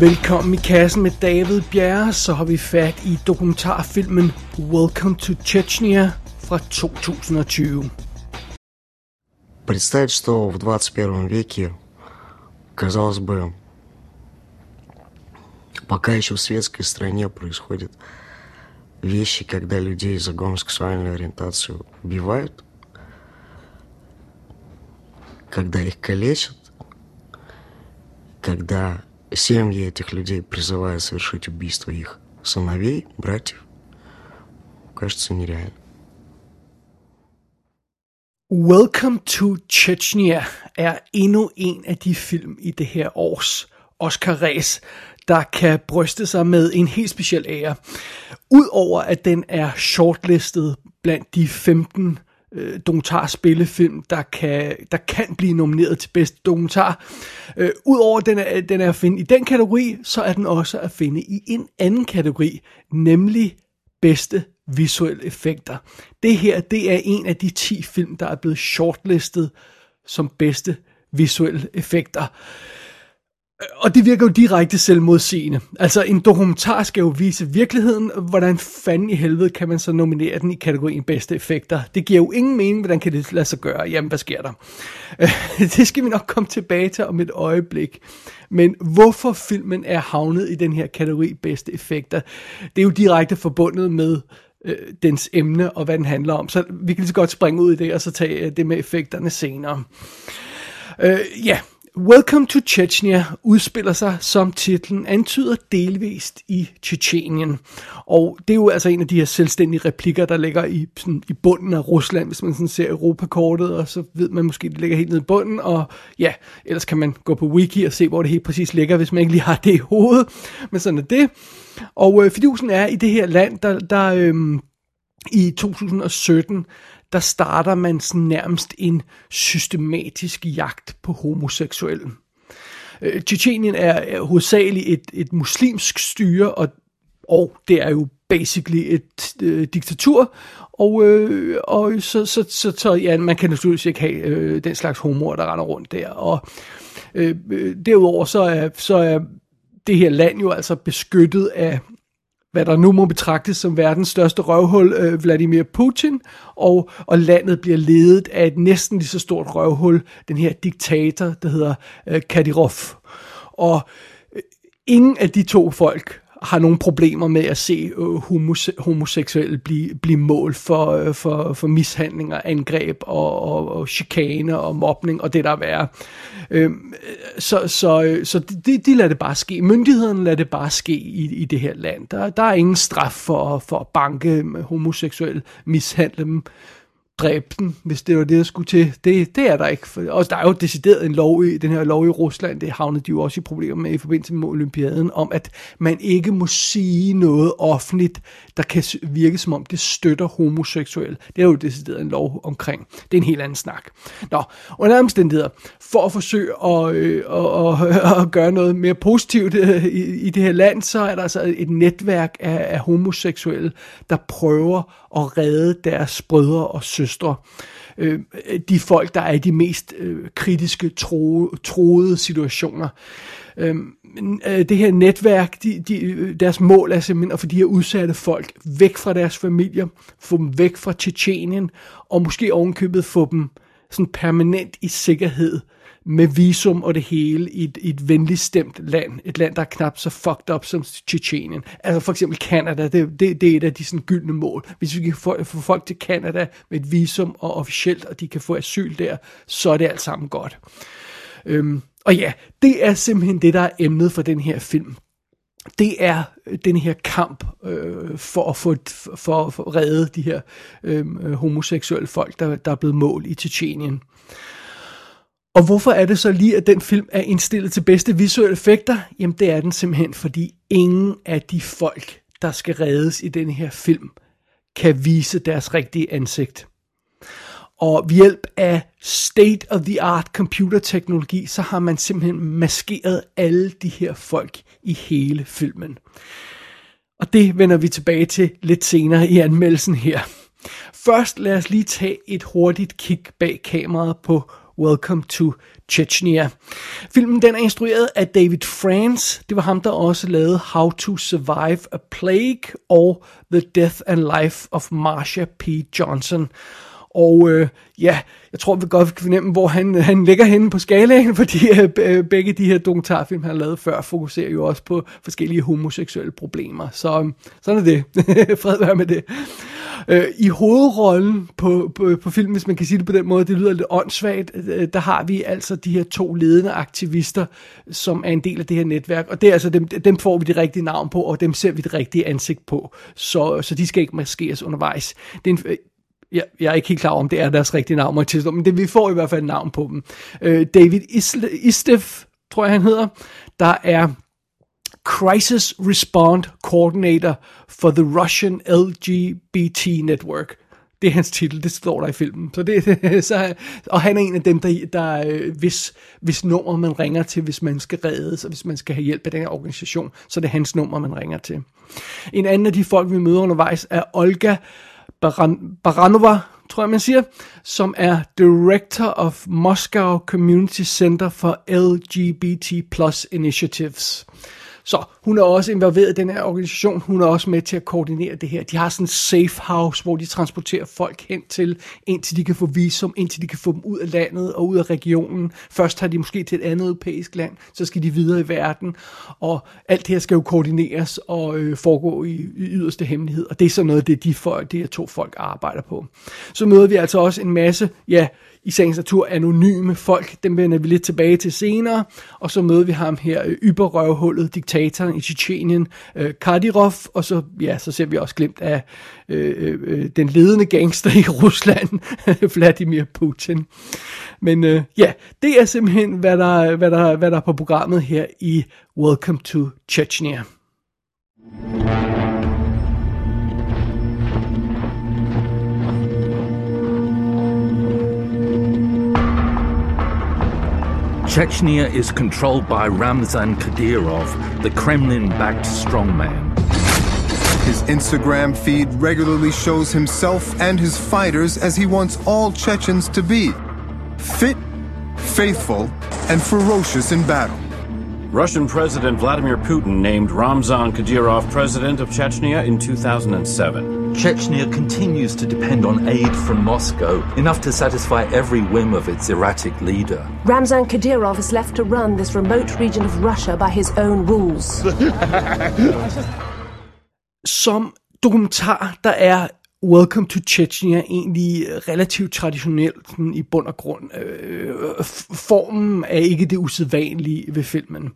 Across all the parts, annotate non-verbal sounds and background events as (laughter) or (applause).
Velkommen i kassen med David Bjerre, så har vi fat i dokumentarfilmen Welcome to Chechnya fra 2020. Представить, что в 21 веке, казалось бы, пока еще в светской стране происходят вещи, когда людей за гомосексуальную ориентацию убивают, когда их калечат, когда семьи этих людей призывают совершить убийство их сыновей, братьев, кажется нереально. Welcome to Chechnya er endnu en af de film i det her års Oscar-ræs, der kan bryste sig med en helt speciel ære. Udover at den er shortlistet blandt de 15 øh, dokumentarspillefilm, der kan, der kan blive nomineret til bedste dokumentar. Øh, Udover at den er, den er at finde i den kategori, så er den også at finde i en anden kategori, nemlig bedste visuelle effekter. Det her, det er en af de 10 film, der er blevet shortlistet som bedste visuelle effekter. Og det virker jo direkte selvmodsigende. Altså en dokumentar skal jo vise virkeligheden. Hvordan fanden i helvede kan man så nominere den i kategorien bedste effekter? Det giver jo ingen mening, hvordan kan det lade sig gøre? Jamen, hvad sker der? (laughs) Det skal vi nok komme tilbage til om et øjeblik. Men hvorfor filmen er havnet i den her kategori bedste effekter, det er jo direkte forbundet med øh, dens emne og hvad den handler om. Så vi kan lige så godt springe ud i det, og så tage øh, det med effekterne senere. Øh, ja, Welcome to Chechnya udspiller sig, som titlen antyder, delvist i Tjetjenien. Og det er jo altså en af de her selvstændige replikker, der ligger i, sådan, i bunden af Rusland, hvis man sådan ser Europakortet, og så ved man måske, det ligger helt nede i bunden, og ja, ellers kan man gå på wiki og se, hvor det helt præcis ligger, hvis man ikke lige har det i hovedet. Men sådan er det. Og øh, fidusen er, i det her land, der, der øh, i 2017, der starter man sådan nærmest en systematisk jagt på homoseksuelle. Øh, Tjetjenien er, er hovedsageligt et, et muslimsk styre, og, og det er jo basically et øh, diktatur, og, øh, og så, så, så, så ja, man kan naturligvis ikke have øh, den slags homoer, der render rundt der. Og øh, øh derudover så er, så er det her land jo altså beskyttet af hvad der nu må betragtes som verdens største røvhul, øh, Vladimir Putin, og, og landet bliver ledet af et næsten lige så stort røvhul, den her diktator, der hedder øh, Kadyrov. Og øh, ingen af de to folk har nogle problemer med at se øh, homose- homoseksuelle blive, blive mål for, øh, for, for mishandlinger, angreb og, og, og chikane og mobning og det der er værre. Øhm, øh, så så, så de, de lader det bare ske. Myndighederne lader det bare ske i, i det her land. Der, der er ingen straf for, for at banke homoseksuelle, mishandle dem dræbe den, hvis det var det, der skulle til. Det, det er der ikke. Og der er jo decideret en lov i, den her lov i Rusland, det havnede de jo også i problemer med i forbindelse med olympiaden, om at man ikke må sige noget offentligt, der kan virke som om det støtter homoseksuelle. Det er jo decideret en lov omkring. Det er en helt anden snak. Nå, under omstændigheder, for at forsøge at, øh, at, at, (laughs) at gøre noget mere positivt øh, i, i det her land, så er der altså et netværk af, af homoseksuelle, der prøver at redde deres brødre og søstre. Øh, de folk, der er i de mest øh, kritiske, tro, troede situationer. Øh, øh, det her netværk, de, de, øh, deres mål er simpelthen at få de her udsatte folk væk fra deres familier, få dem væk fra Tjetjenien, og måske ovenkøbet få dem sådan permanent i sikkerhed med visum og det hele i et, i et venligt stemt land. Et land, der er knap så fucked up som Tjetjenien. Altså for eksempel Canada, det, det, det er et af de sådan gyldne mål. Hvis vi kan få, få folk til Canada med et visum og officielt, og de kan få asyl der, så er det alt sammen godt. Øhm, og ja, det er simpelthen det, der er emnet for den her film det er øh, den her kamp øh, for at få for, for at redde de her øhm, øh, homoseksuelle folk, der, der er blevet mål i Tjetjenien. Og hvorfor er det så lige, at den film er indstillet til bedste visuelle effekter? Jamen det er den simpelthen, fordi ingen af de folk, der skal reddes i den her film, kan vise deres rigtige ansigt. Og ved hjælp af state-of-the-art computerteknologi, så har man simpelthen maskeret alle de her folk i hele filmen. Og det vender vi tilbage til lidt senere i anmeldelsen her. Først lad os lige tage et hurtigt kig bag kameraet på Welcome to Chechnya. Filmen den er instrueret af David France. Det var ham, der også lavede How to Survive a Plague og The Death and Life of Marsha P. Johnson. Og øh, ja, jeg tror, vi godt kan fornemme, hvor han, øh, han ligger henne på skalaen, (laughs) fordi øh, øh, begge de her dokumentarfilm, han lavede før, fokuserer jo også på forskellige homoseksuelle problemer. Så øh, sådan er det. (laughs) Fred være med det. Øh, I hovedrollen på, på, på filmen, hvis man kan sige det på den måde, det lyder lidt åndssvagt, øh, der har vi altså de her to ledende aktivister, som er en del af det her netværk, og det er altså dem, dem får vi det rigtige navn på, og dem ser vi det rigtige ansigt på, så, så de skal ikke maskeres undervejs. Det er en, jeg, jeg er ikke helt klar over, om det er deres rigtige navn, men det, vi får i hvert fald et navn på dem. Øh, David Istef, tror jeg han hedder, der er Crisis Respond Coordinator for the Russian LGBT Network. Det er hans titel, det står der i filmen. Så det, (laughs) så, og han er en af dem, der, der øh, hvis, hvis nummer man ringer til, hvis man skal reddes, og hvis man skal have hjælp af den her organisation, så det er hans nummer, man ringer til. En anden af de folk, vi møder undervejs, er Olga Baran, Baranova, tror jeg man siger, som er Director of Moscow Community Center for LGBT Plus Initiatives. Så hun er også involveret i den her organisation. Hun er også med til at koordinere det her. De har sådan en safe house, hvor de transporterer folk hen til, indtil de kan få visum, indtil de kan få dem ud af landet og ud af regionen. Først har de måske til et andet europæisk land, så skal de videre i verden. Og alt det her skal jo koordineres og øh, foregå i, i yderste hemmelighed. Og det er sådan noget, det de, folk, de her to folk arbejder på. Så møder vi altså også en masse, ja, i sagens natur anonyme folk. Dem vender vi lidt tilbage til senere. Og så møder vi ham her, øh, yberrøvhullet, diktatoren i Tjetjenien, øh, Kadyrov. Og så, ja, så ser vi også glemt af øh, øh, øh den ledende gangster i (laughs) Rusland, Vladimir Putin. Men øh, ja, det er simpelthen, hvad der, hvad, der, hvad der er på programmet her i Welcome to Chechnya. Chechnya is controlled by Ramzan Kadyrov, the Kremlin-backed strongman. His Instagram feed regularly shows himself and his fighters as he wants all Chechens to be fit, faithful, and ferocious in battle. Russian President Vladimir Putin named Ramzan Kadyrov president of Chechnya in 2007. Chechnya continues to depend on aid from Moscow, enough to satisfy every whim of its erratic leader. Ramzan Kadyrov is left to run this remote region of Russia by his own rules. Som dokumentar, der er Welcome to Chechnya egentlig relativt traditionelt sådan i bund og grund. Øh, formen er ikke det usædvanlige ved filmen.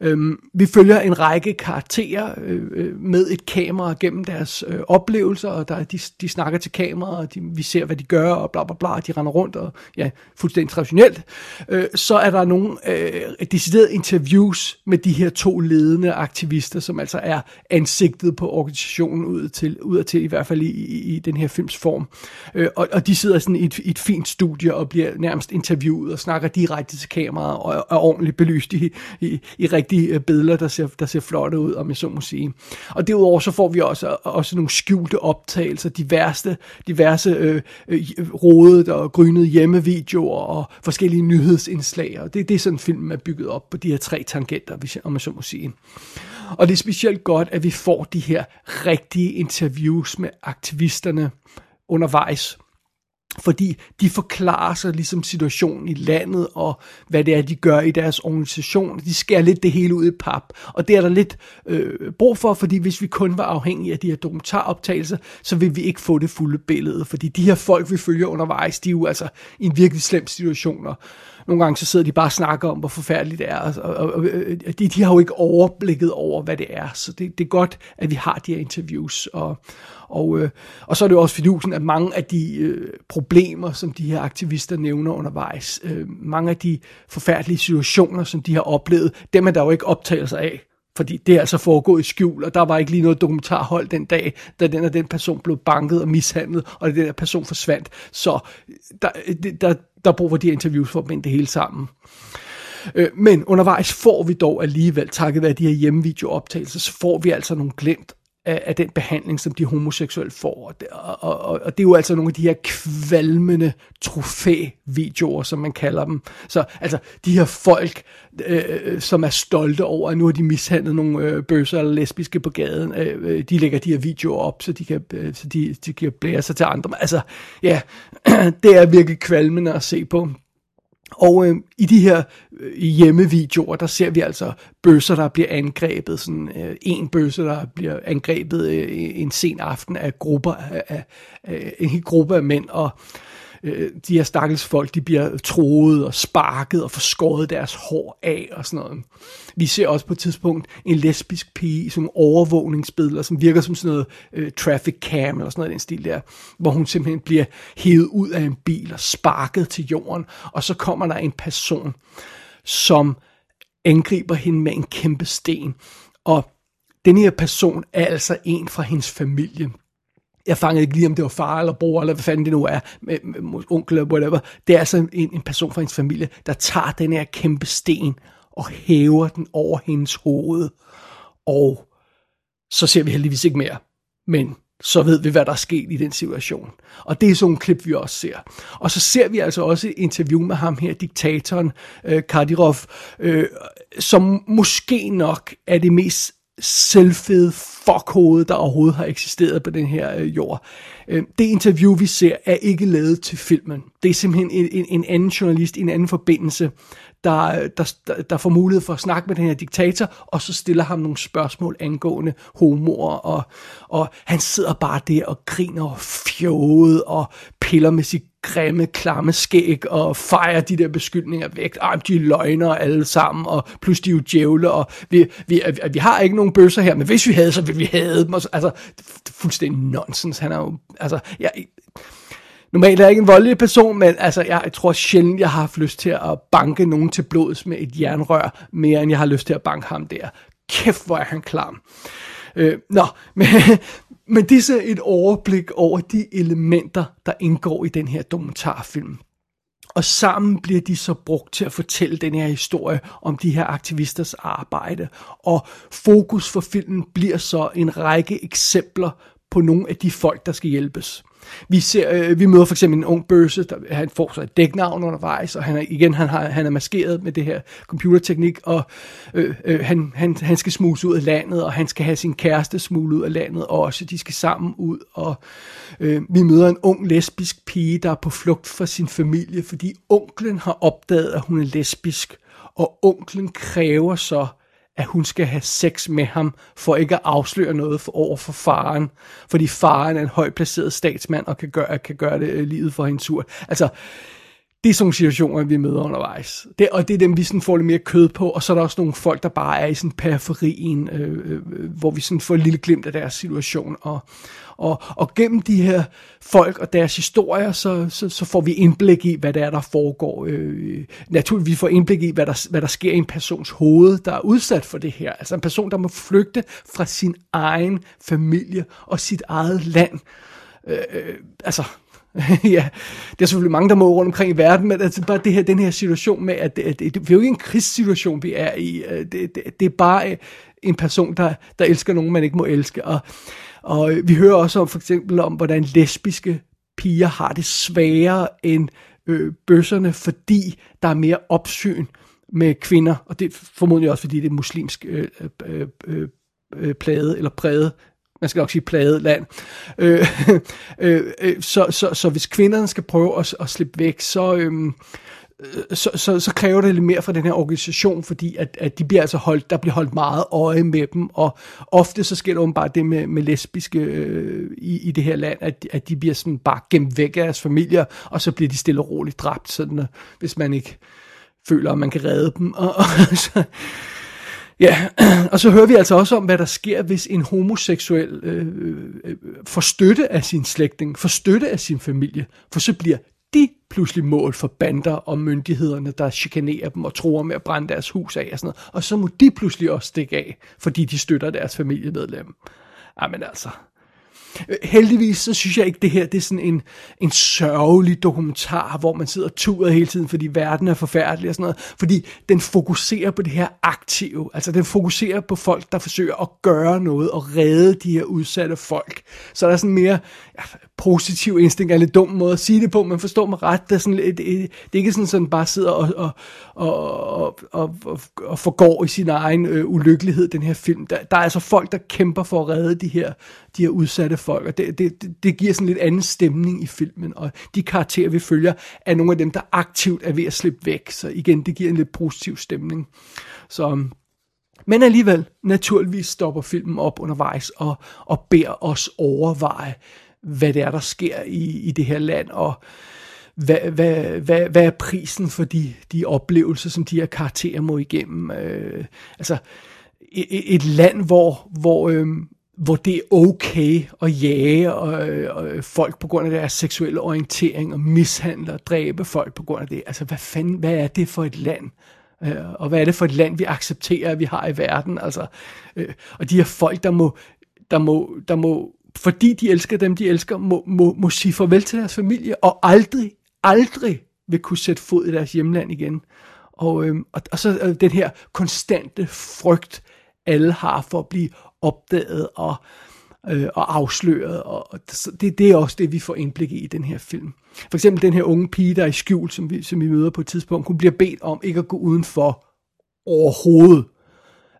Øh, vi følger en række karakterer øh, øh, med et kamera gennem deres øh, oplevelser, og der, de, de snakker til kameraet, og de, vi ser, hvad de gør, og bla bla bla, de render rundt, og ja, fuldstændig traditionelt. Øh, så er der nogle øh, deciderede interviews med de her to ledende aktivister, som altså er ansigtet på organisationen ud til, ud til i hvert fald i i den her films form. Øh, og, og de sidder sådan i et, et fint studie og bliver nærmest interviewet og snakker direkte til kameraet og er ordentligt belyst i, i, i rigtige øh, billeder, der ser, der ser flotte ud, om jeg så må sige. Og derudover så får vi også, øh, også nogle skjulte optagelser, diverse, diverse øh, øh, rodet og grynede hjemmevideoer og forskellige nyhedsindslag. Og det, det er sådan filmen er bygget op på de her tre tangenter, om jeg så må sige. Og det er specielt godt, at vi får de her rigtige interviews med aktivisterne undervejs. Fordi de forklarer sig ligesom situationen i landet, og hvad det er, de gør i deres organisation. De skærer lidt det hele ud i pap. Og det er der lidt øh, brug for, fordi hvis vi kun var afhængige af de her dokumentaroptagelser, så vil vi ikke få det fulde billede. Fordi de her folk, vi følger undervejs, de er jo altså i en virkelig slem situation. Og nogle gange så sidder de bare og snakker om, hvor forfærdeligt det er, og, og, og de, de har jo ikke overblikket over, hvad det er, så det, det er godt, at vi har de her interviews, og, og, øh, og så er det jo også fidusen, at mange af de øh, problemer, som de her aktivister nævner undervejs, øh, mange af de forfærdelige situationer, som de har oplevet, dem er der jo ikke optagelser af. Fordi det er altså foregået i skjul, og der var ikke lige noget dokumentarhold den dag, da den og den person blev banket og mishandlet, og den der person forsvandt. Så der, der, der bruger de interviews for at binde det hele sammen. Øh, men undervejs får vi dog alligevel, takket være de her hjemmevideooptagelser, så får vi altså nogle glemt af, af den behandling, som de homoseksuelle får. Og det, og, og, og det er jo altså nogle af de her kvalmende trofævideoer, som man kalder dem. Så altså, de her folk, øh, øh, som er stolte over, at nu har de mishandlet nogle øh, bøsser eller lesbiske på gaden, øh, øh de lægger de her videoer op, så de kan, øh, så de, de kan blære sig til andre. Altså, ja, (clears throat) det er virkelig kvalmende at se på. Og øh, i de her øh, hjemmevideoer, der ser vi altså bøsser, der bliver angrebet. Sådan øh, en bøsse, der bliver angrebet øh, en sen aften af grupper af, af, af en hel gruppe af mænd. Og øh, Øh, de her stakkels folk, de bliver troet og sparket og forskåret deres hår af og sådan noget. Vi ser også på et tidspunkt en lesbisk pige i sådan overvågningsbilleder, som virker som sådan noget øh, traffic cam eller sådan noget den stil der, hvor hun simpelthen bliver hævet ud af en bil og sparket til jorden, og så kommer der en person, som angriber hende med en kæmpe sten, og den her person er altså en fra hendes familie jeg fangede ikke lige, om det var far eller bror, eller hvad fanden det nu er, med, med, med onkel eller whatever. Det er altså en, en person fra hendes familie, der tager den her kæmpe sten og hæver den over hendes hoved. Og så ser vi heldigvis ikke mere. Men så ved vi, hvad der er sket i den situation. Og det er sådan en klip, vi også ser. Og så ser vi altså også et interview med ham her, diktatoren øh, Kadyrov, øh, som måske nok er det mest selvfede fuckhoved, der overhovedet har eksisteret på den her øh, jord. Øh, det interview, vi ser, er ikke lavet til filmen. Det er simpelthen en, en, en anden journalist i en anden forbindelse, der, der, der får mulighed for at snakke med den her diktator, og så stiller ham nogle spørgsmål angående homoer, og, og han sidder bare der og griner og fjode og piller med sit grimme, klamme skæg og fejrer de der beskyldninger væk. Ej, de løgner alle sammen, og plus de er jo djævle, og vi, vi, vi har ikke nogen bøsser her, men hvis vi havde, så ville vi have dem. Altså, det er fuldstændig nonsens. Han er jo, altså, jeg, Normalt er jeg ikke en voldelig person, men altså, jeg, jeg tror sjældent, jeg har haft lyst til at banke nogen til blods med et jernrør, mere end jeg har lyst til at banke ham der. Kæft, hvor er han klam. Øh, nå, (laughs) men, men det er så et overblik over de elementer, der indgår i den her dokumentarfilm. Og sammen bliver de så brugt til at fortælle den her historie om de her aktivisters arbejde. Og fokus for filmen bliver så en række eksempler på nogle af de folk, der skal hjælpes. Vi, ser, øh, vi møder for eksempel en ung bøsse, der han får så et dæknavn undervejs, og han er, igen, han, har, han er maskeret med det her computerteknik, og øh, øh, han, han, han skal smuse ud af landet, og han skal have sin kæreste smule ud af landet også. De skal sammen ud, og øh, vi møder en ung lesbisk pige, der er på flugt fra sin familie, fordi onklen har opdaget, at hun er lesbisk, og onklen kræver så, at hun skal have sex med ham, for ikke at afsløre noget for, over for faren. Fordi faren er en højt placeret statsmand, og kan gøre, kan gøre det øh, livet for hende sur. Altså, det er sådan nogle situationer, vi møder undervejs. Det, og det er dem, vi sådan får lidt mere kød på, og så er der også nogle folk, der bare er i sådan periferien, øh, øh, hvor vi sådan får et lille glimt af deres situation. Og, og, og gennem de her folk og deres historier, så, så, så får vi indblik i, hvad der er, der foregår. Øh, naturligvis vi får indblik i, hvad der, hvad der sker i en persons hoved, der er udsat for det her. Altså en person, der må flygte fra sin egen familie og sit eget land. Øh, øh altså, (laughs) ja, det er selvfølgelig mange, der må rundt omkring i verden, men altså bare det her, den her situation med, at det, det, det, det er jo ikke en krigssituation, vi er i. Øh, det, det, det er bare øh, en person, der, der elsker nogen, man ikke må elske. Og, og øh, vi hører også om, for eksempel om, hvordan lesbiske piger har det sværere end øh, bøsserne, fordi der er mere opsyn med kvinder, og det er formodentlig også, fordi det er muslimsk øh, øh, øh, plade eller præget man skal nok sige pladet land. Øh, (laughs) øh, øh, så, så, så hvis kvinderne skal prøve at, at slippe væk, så, øhm, øh, så, så, så kræver det lidt mere fra den her organisation, fordi at, at de bliver altså holdt, der bliver holdt meget øje med dem, og ofte så sker det åbenbart det med, med lesbiske øh, i, i det her land, at, at de bliver sådan bare gemt væk af deres familier, og så bliver de stille og roligt dræbt, sådan, øh, hvis man ikke føler, at man kan redde dem. Og, (laughs) og så, Ja, (clears throat) og så hører vi altså også om, hvad der sker, hvis en homoseksuel øh, øh, øh, får støtte af sin slægtning, får støtte af sin familie, for så bliver de pludselig mål for bander og myndighederne, der chikanerer dem og tror med at brænde deres hus af og sådan noget. Og så må de pludselig også stikke af, fordi de støtter deres familiemedlem. Jamen altså. Heldigvis så synes jeg ikke, det her det er sådan en, en sørgelig dokumentar, hvor man sidder og tuder hele tiden, fordi verden er forfærdelig og sådan noget. Fordi den fokuserer på det her aktive. Altså den fokuserer på folk, der forsøger at gøre noget og redde de her udsatte folk. Så der er sådan mere positiv instinkt, er en lidt dum måde at sige det på, men forstå mig ret. Det er, sådan, det, det er ikke sådan, at man bare sidder og, og, og, og, og, og forgår i sin egen øh, ulykkelighed, den her film. Der, der er altså folk, der kæmper for at redde de her, de her udsatte folk, og det, det, det, det giver sådan lidt anden stemning i filmen, og de karakterer, vi følger, er nogle af dem, der aktivt er ved at slippe væk, så igen, det giver en lidt positiv stemning. Så, men alligevel, naturligvis stopper filmen op undervejs og, og beder os overveje, hvad det er, der sker i, i det her land, og hvad, hvad, hvad, hvad er prisen for de, de oplevelser, som de her karakterer må igennem. Øh, altså, et, et land, hvor, hvor, øh, hvor det er okay at jage og, og folk på grund af deres seksuelle orientering og mishandle og dræbe folk på grund af det. Altså, hvad fanden, hvad er det for et land? Øh, og hvad er det for et land, vi accepterer, at vi har i verden? Altså, øh, og de her folk, der må, der må, der må fordi de elsker dem, de elsker, må, må, må sige farvel til deres familie, og aldrig, aldrig vil kunne sætte fod i deres hjemland igen. Og, øhm, og, og så øh, den her konstante frygt, alle har for at blive opdaget og, øh, og afsløret. Og, og det, det er også det, vi får indblik i i den her film. For eksempel den her unge pige, der er i skjul, som vi, som vi møder på et tidspunkt, hun bliver bedt om ikke at gå udenfor overhovedet.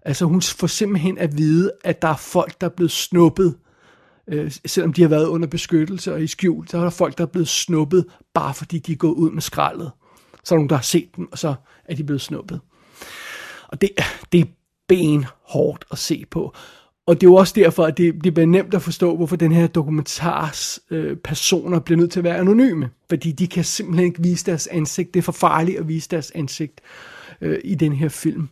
Altså hun får simpelthen at vide, at der er folk, der er blevet snuppet øh, selvom de har været under beskyttelse og i skjul, så er der folk, der er blevet snuppet, bare fordi de er gået ud med skraldet. Så er der nogen, der har set dem, og så er de blevet snuppet. Og det, det er benhårdt at se på. Og det er jo også derfor, at det, det bliver nemt at forstå, hvorfor den her dokumentars øh, personer bliver nødt til at være anonyme. Fordi de kan simpelthen ikke vise deres ansigt. Det er for farligt at vise deres ansigt øh, i den her film.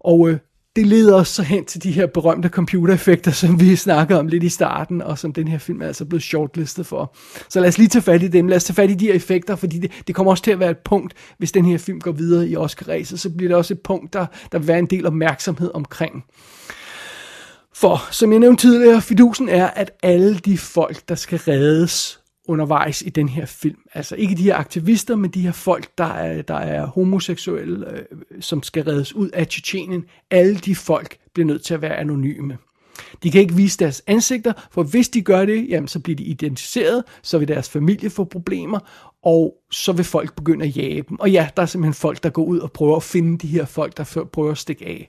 Og øh, det leder os så hen til de her berømte computereffekter, som vi snakkede om lidt i starten, og som den her film er altså blevet shortlistet for. Så lad os lige tage fat i dem. Lad os tage fat i de her effekter, fordi det, det kommer også til at være et punkt, hvis den her film går videre i Oscar-ræset, så bliver det også et punkt, der, der vil være en del opmærksomhed omkring. For, som jeg nævnte tidligere, fidusen er, at alle de folk, der skal reddes undervejs i den her film. Altså ikke de her aktivister, men de her folk, der er, der er homoseksuelle, øh, som skal reddes ud af Tjetjenien. Alle de folk bliver nødt til at være anonyme. De kan ikke vise deres ansigter, for hvis de gør det, jamen, så bliver de identificeret, så vil deres familie få problemer, og så vil folk begynde at jage dem. Og ja, der er simpelthen folk, der går ud og prøver at finde de her folk, der prøver at stikke af.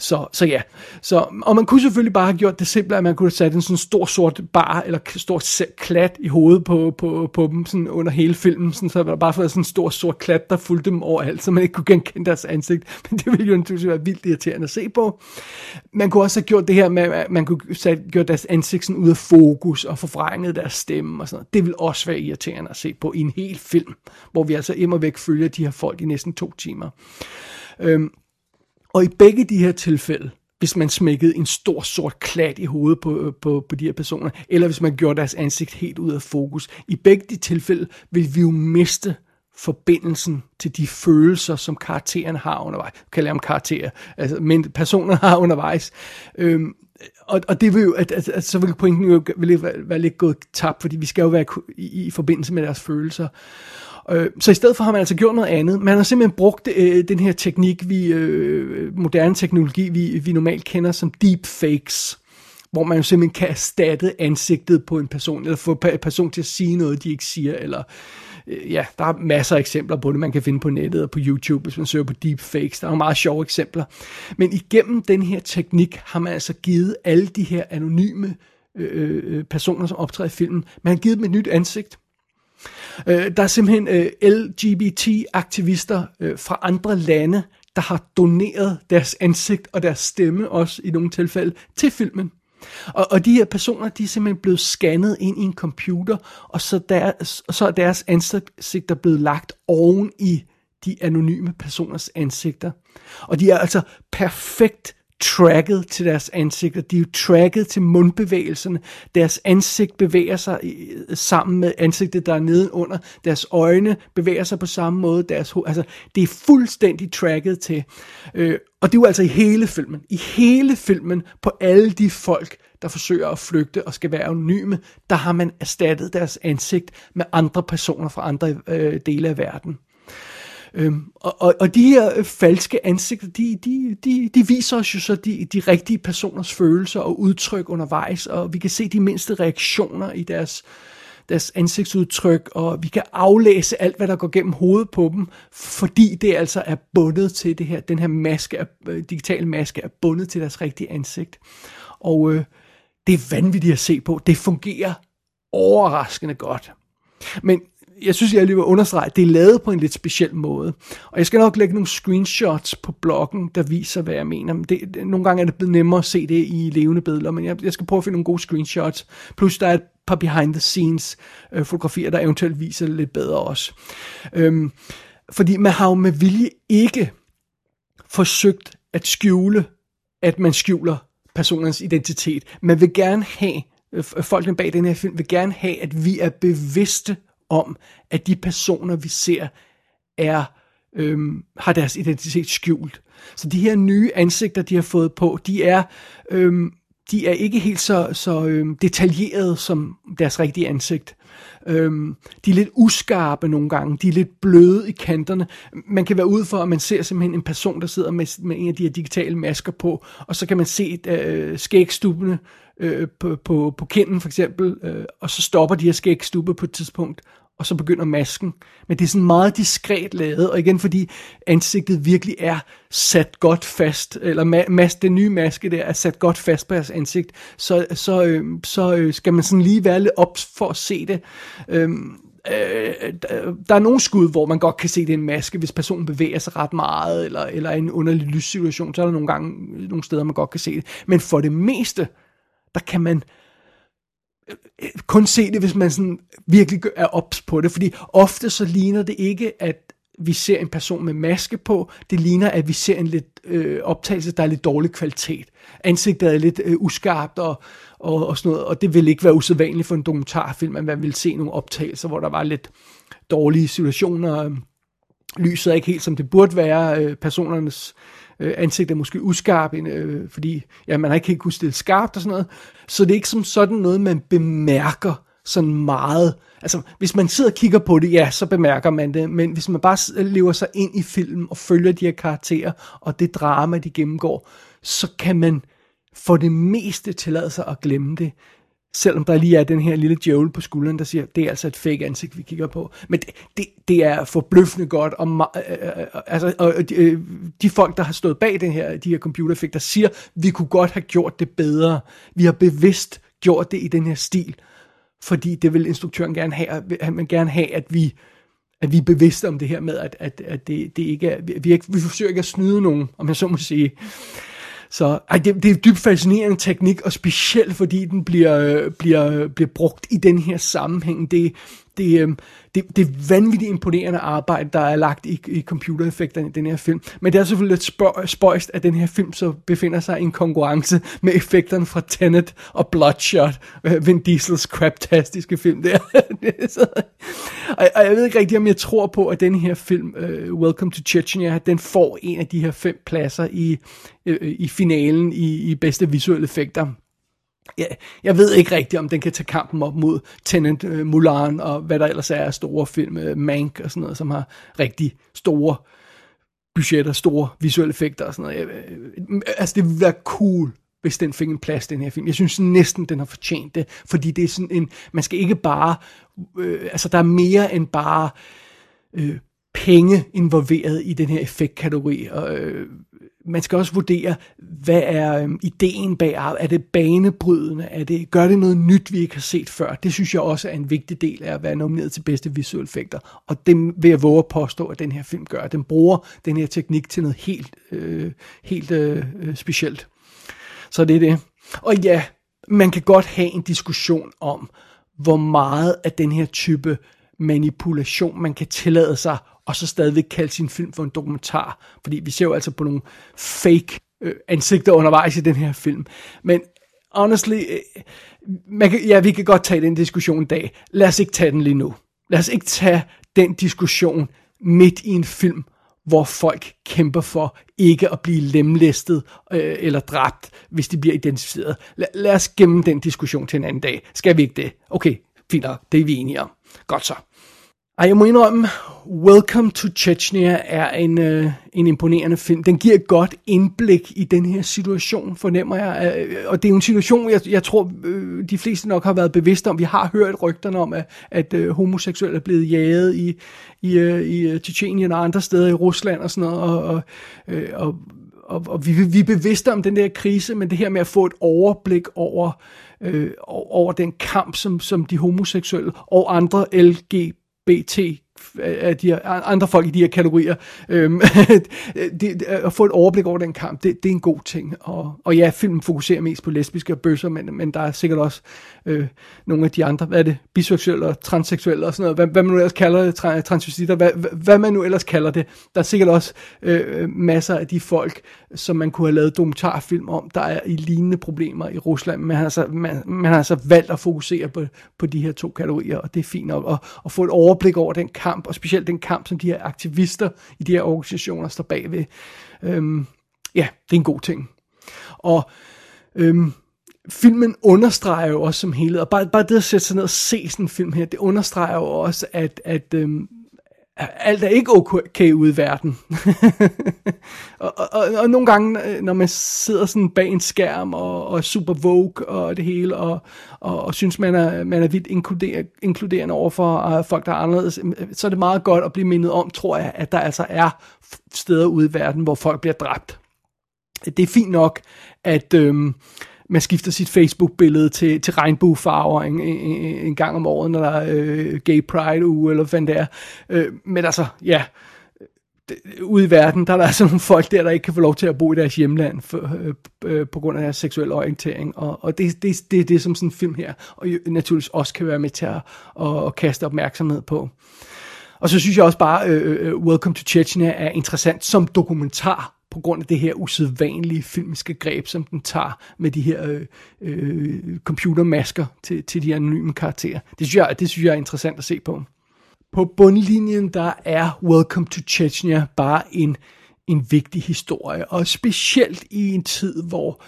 Så, så ja, så, og man kunne selvfølgelig bare have gjort det simplere, at man kunne have sat en sådan stor sort bar, eller stor klat i hovedet på, på, på dem, sådan under hele filmen, sådan, så der bare været sådan en stor sort klat, der fulgte dem overalt, så man ikke kunne genkende deres ansigt, (laughs) men det ville jo naturligvis være vildt irriterende at se på. Man kunne også have gjort det her med, at man kunne have gjort deres ansigt sådan ud af fokus, og forvrænget deres stemme og sådan noget. Det ville også være irriterende at se på i en hel film, hvor vi altså imod væk følger de her folk i næsten to timer. Øhm, og i begge de her tilfælde, hvis man smækkede en stor sort klat i hovedet på, øh, på, på de her personer, eller hvis man gjorde deres ansigt helt ud af fokus, i begge de tilfælde vil vi jo miste forbindelsen til de følelser, som karakteren har undervejs. Jeg kalder dem karakterer, altså, men personer har undervejs. Øhm, og, og det vil jo, at, at, at så vil pointen jo vil være, være lidt gået tabt, fordi vi skal jo være i, i forbindelse med deres følelser. Øh, så i stedet for har man altså gjort noget andet. Man har simpelthen brugt øh, den her teknik, vi øh, moderne teknologi, vi, vi normalt kender som deepfakes hvor man jo simpelthen kan erstatte ansigtet på en person, eller få en person til at sige noget, de ikke siger, eller øh, ja, der er masser af eksempler på det, man kan finde på nettet og på YouTube, hvis man søger på deepfakes. Der er meget sjove eksempler. Men igennem den her teknik har man altså givet alle de her anonyme øh, øh, øh personer, som optræder i filmen, man har givet dem et nyt ansigt. Øh, der er simpelthen øh, LGBT-aktivister øh, fra andre lande, der har doneret deres ansigt og deres stemme også i nogle tilfælde til filmen. Og, og de her personer, de er simpelthen blevet scannet ind i en computer, og så, deres, og så er deres ansigter blevet lagt oven i de anonyme personers ansigter. Og de er altså perfekt tracket til deres ansigter. De er jo tracket til mundbevægelserne. Deres ansigt bevæger sig sammen med ansigtet, der er nedenunder. Deres øjne bevæger sig på samme måde. Deres altså, det er fuldstændig tracket til. Øh, og det er jo altså i hele filmen. I hele filmen på alle de folk, der forsøger at flygte og skal være anonyme, der har man erstattet deres ansigt med andre personer fra andre øh, dele af verden. Øhm, og, og, og de her øh, falske ansigter, de, de, de, de viser os jo så de, de rigtige personers følelser og udtryk undervejs, og vi kan se de mindste reaktioner i deres, deres ansigtsudtryk, og vi kan aflæse alt, hvad der går gennem hovedet på dem, fordi det altså er bundet til det her, den her maske, øh, digitale maske er bundet til deres rigtige ansigt. Og øh, det er vanvittigt at se på. Det fungerer overraskende godt. Men jeg synes, jeg lige vil understrege, at det er lavet på en lidt speciel måde. Og jeg skal nok lægge nogle screenshots på bloggen, der viser, hvad jeg mener. Men det, nogle gange er det blevet nemmere at se det i levende billeder, men jeg, jeg skal prøve at finde nogle gode screenshots. Plus der er et par behind the scenes øh, fotografier, der eventuelt viser det lidt bedre også. Øhm, fordi man har jo med vilje ikke forsøgt at skjule, at man skjuler personens identitet. Man vil gerne have, øh, folkene bag den her film vil gerne have, at vi er bevidste om, at de personer, vi ser, er øhm, har deres identitet skjult. Så de her nye ansigter, de har fået på, de er, øhm, de er ikke helt så, så øhm, detaljerede som deres rigtige ansigt. Øhm, de er lidt uskarpe nogle gange, de er lidt bløde i kanterne. Man kan være ude for, at man ser simpelthen en person, der sidder med, med en af de her digitale masker på, og så kan man se øh, skægstubene øh, på, på, på kinden for eksempel, øh, og så stopper de her skægstube på et tidspunkt, og så begynder masken. Men det er sådan meget diskret lavet, og igen fordi ansigtet virkelig er sat godt fast, eller mas, den nye maske der er sat godt fast på jeres ansigt, så, så, øh, så øh, skal man sådan lige være lidt op for at se det. Øhm, øh, der er nogle skud, hvor man godt kan se, det er en maske, hvis personen bevæger sig ret meget, eller, eller i en underlig lyssituation, så er der nogle gange nogle steder, man godt kan se det. Men for det meste, der kan man kun se det, hvis man sådan virkelig er ops på det, fordi ofte så ligner det ikke, at vi ser en person med maske på, det ligner, at vi ser en lidt øh, optagelse, der er lidt dårlig kvalitet. Ansigtet er lidt øh, uskarpt og, og, og sådan noget, og det vil ikke være usædvanligt for en dokumentarfilm, at man vil se nogle optagelser, hvor der var lidt dårlige situationer, lyset er ikke helt som det burde være, øh, personernes øh, Øh, ansigt er måske uskarp, øh, fordi ja, man har ikke helt kunne stille skarpt og sådan noget. Så det er ikke som sådan noget, man bemærker sådan meget. Altså, hvis man sidder og kigger på det, ja, så bemærker man det, men hvis man bare lever sig ind i filmen og følger de her karakterer, og det drama, de gennemgår, så kan man for det meste tillade sig at glemme det selvom der lige er den her lille djævel på skulderen, der siger, det er altså et fake ansigt, vi kigger på. Men det, det, det er forbløffende godt, og, øh øh, øh, øh, altså, og øh, de, øh, de folk, der har stået bag den her, de her computereffekter, siger, vi kunne godt have gjort det bedre. Vi har bevidst gjort det i den her stil, fordi det vil instruktøren gerne have, at man gerne have, at vi at vi er bevidste om det her med, at, at, at det, det ikke er, vi, vi, ikke, vi forsøger ikke at snyde nogen, om jeg så må sige. Så ej, det, det er dybt fascinerende teknik, og specielt fordi den bliver, øh, bliver, øh, bliver brugt i den her sammenhæng. Det, det, øhm, det, det er vanvittigt imponerende arbejde, der er lagt i, i computereffekterne i den her film. Men det er selvfølgelig lidt spøjst, at den her film så befinder sig i en konkurrence med effekterne fra Tenet og Bloodshot, øh, Vin Diesels craptastiske film der. (laughs) og, og jeg ved ikke rigtig, om jeg tror på, at den her film, uh, Welcome to Chechnya, den får en af de her fem pladser i, uh, i finalen i, i bedste visuelle effekter jeg, jeg ved ikke rigtigt, om den kan tage kampen op mod Tenant, øh, Mulan og hvad der ellers er store film, øh, Mank og sådan noget, som har rigtig store budgetter, store visuelle effekter og sådan noget. Jeg, øh, altså, det ville være cool, hvis den fik en plads, den her film. Jeg synes næsten, den har fortjent det, fordi det er sådan en, man skal ikke bare, øh, altså der er mere end bare øh, penge involveret i den her effektkategori, og øh, man skal også vurdere, hvad er øhm, ideen bag Er det banebrydende? Er det, gør det noget nyt, vi ikke har set før? Det synes jeg også er en vigtig del af at være nomineret til bedste visuelle effekter. Og det vil jeg våge at påstå, at den her film gør. Den bruger den her teknik til noget helt, øh, helt øh, øh specielt. Så det er det. Og ja, man kan godt have en diskussion om, hvor meget af den her type manipulation, man kan tillade sig og så stadigvæk kalde sin film for en dokumentar. Fordi vi ser jo altså på nogle fake øh, ansigter undervejs i den her film. Men honestly, øh, man kan, ja, vi kan godt tage den diskussion i dag. Lad os ikke tage den lige nu. Lad os ikke tage den diskussion midt i en film, hvor folk kæmper for ikke at blive lemlæstet øh, eller dræbt, hvis de bliver identificeret. La, lad os gemme den diskussion til en anden dag. Skal vi ikke det? Okay, fint nok, det er vi enige om. Godt så. Ej, jeg må indrømme, Welcome to Chechnya er en, øh, en imponerende film. Den giver et godt indblik i den her situation, fornemmer jeg. Øh, øh, og det er jo en situation, jeg, jeg tror, øh, de fleste nok har været bevidste om. Vi har hørt rygterne om, at, at øh, homoseksuelle er blevet jaget i, i, øh, i øh, Tjetjenien og andre steder i Rusland og sådan noget. Og, og, øh, og, og, og vi, vi er bevidste om den der krise, men det her med at få et overblik over, øh, over den kamp, som, som de homoseksuelle og andre LGBT BT øh, af de her, andre folk i de her kategorier, øhm, (laughs) det, at få et overblik over den kamp, det, det er en god ting. Og, og ja, filmen fokuserer mest på lesbiske og bøsser, men, men der er sikkert også øh, nogle af de andre, hvad er det, biseksuelle og transseksuelle og sådan noget, hvad, hvad man nu ellers kalder det, transvestitter, hvad, hvad man nu ellers kalder det. Der er sikkert også øh, masser af de folk, som man kunne have lavet dokumentarfilm om, der er i lignende problemer i Rusland, men altså, man, man har altså valgt at fokusere på, på de her to kategorier, og det er fint nok, at, at få et overblik over den kamp, og specielt den kamp, som de her aktivister i de her organisationer står bagved. Øhm, ja, det er en god ting. Og øhm, filmen understreger jo også som helhed, og bare, bare det at sætte sig ned og se sådan en film her, det understreger jo også, at, at øhm, alt er ikke okay ude i verden. (laughs) og, og, og, og nogle gange, øh, når man sidder sådan bag en skærm og, og super vogue og det hele, og, og, og synes, man er, man er vidt inkluder, inkluderende over for uh, øh, folk, der er anderledes, øh, så er det meget godt at blive mindet om, tror jeg, at der altså er steder ude i verden, hvor folk bliver dræbt. Det er fint nok, at... Øhm, man skifter sit Facebook-billede til, til regnbuefarver en, en, en gang om året, når der er øh, gay pride uge, eller hvad det er. Øh, men altså, ja, ude i verden, der er der altså nogle folk der, der ikke kan få lov til at bo i deres hjemland for, øh, øh, på grund af deres seksuelle orientering. Og, og det er det, det, det, som sådan en film her, og naturligvis også kan være med til at, at, at kaste opmærksomhed på. Og så synes jeg også bare, øh, øh, øh Welcome to Chechnya er interessant som dokumentar på grund af det her usædvanlige filmiske greb, som den tager med de her øh, øh, computermasker til, til de anonyme karakterer. Det synes, jeg, det synes jeg er interessant at se på. På bundlinjen, der er Welcome to Chechnya bare en, en vigtig historie, og specielt i en tid, hvor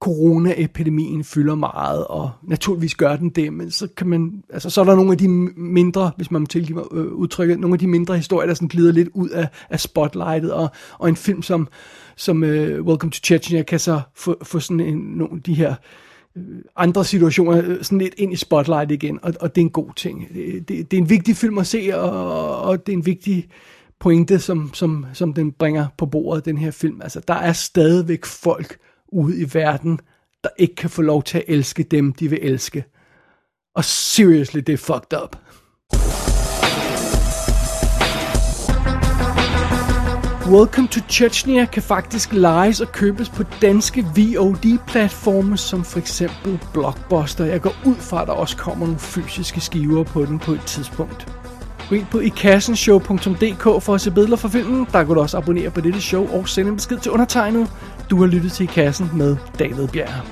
coronaepidemien fylder meget, og naturligvis gør den det, men så kan man, altså så er der nogle af de mindre, hvis man må tilgive øh, udtrykket, nogle af de mindre historier, der sådan glider lidt ud af, af spotlightet, og, og en film som, som øh, Welcome to Chechnya kan så få, få sådan en, nogle af de her øh, andre situationer øh, sådan lidt ind i spotlight igen, og, og det er en god ting. Det, det, det er en vigtig film at se, og, og det er en vigtig pointe, som, som, som den bringer på bordet, den her film. Altså, der er stadigvæk folk, ude i verden, der ikke kan få lov til at elske dem, de vil elske. Og seriously, det er fucked up. Welcome to Chechnya kan faktisk lejes og købes på danske VOD-platforme, som for eksempel Blockbuster. Jeg går ud fra, at der også kommer nogle fysiske skiver på den på et tidspunkt. Gå ind på ikassenshow.dk for at se billeder fra filmen. Der kan du også abonnere på dette show og sende en besked til undertegnet. Du har lyttet til Kassen med David Bjerg.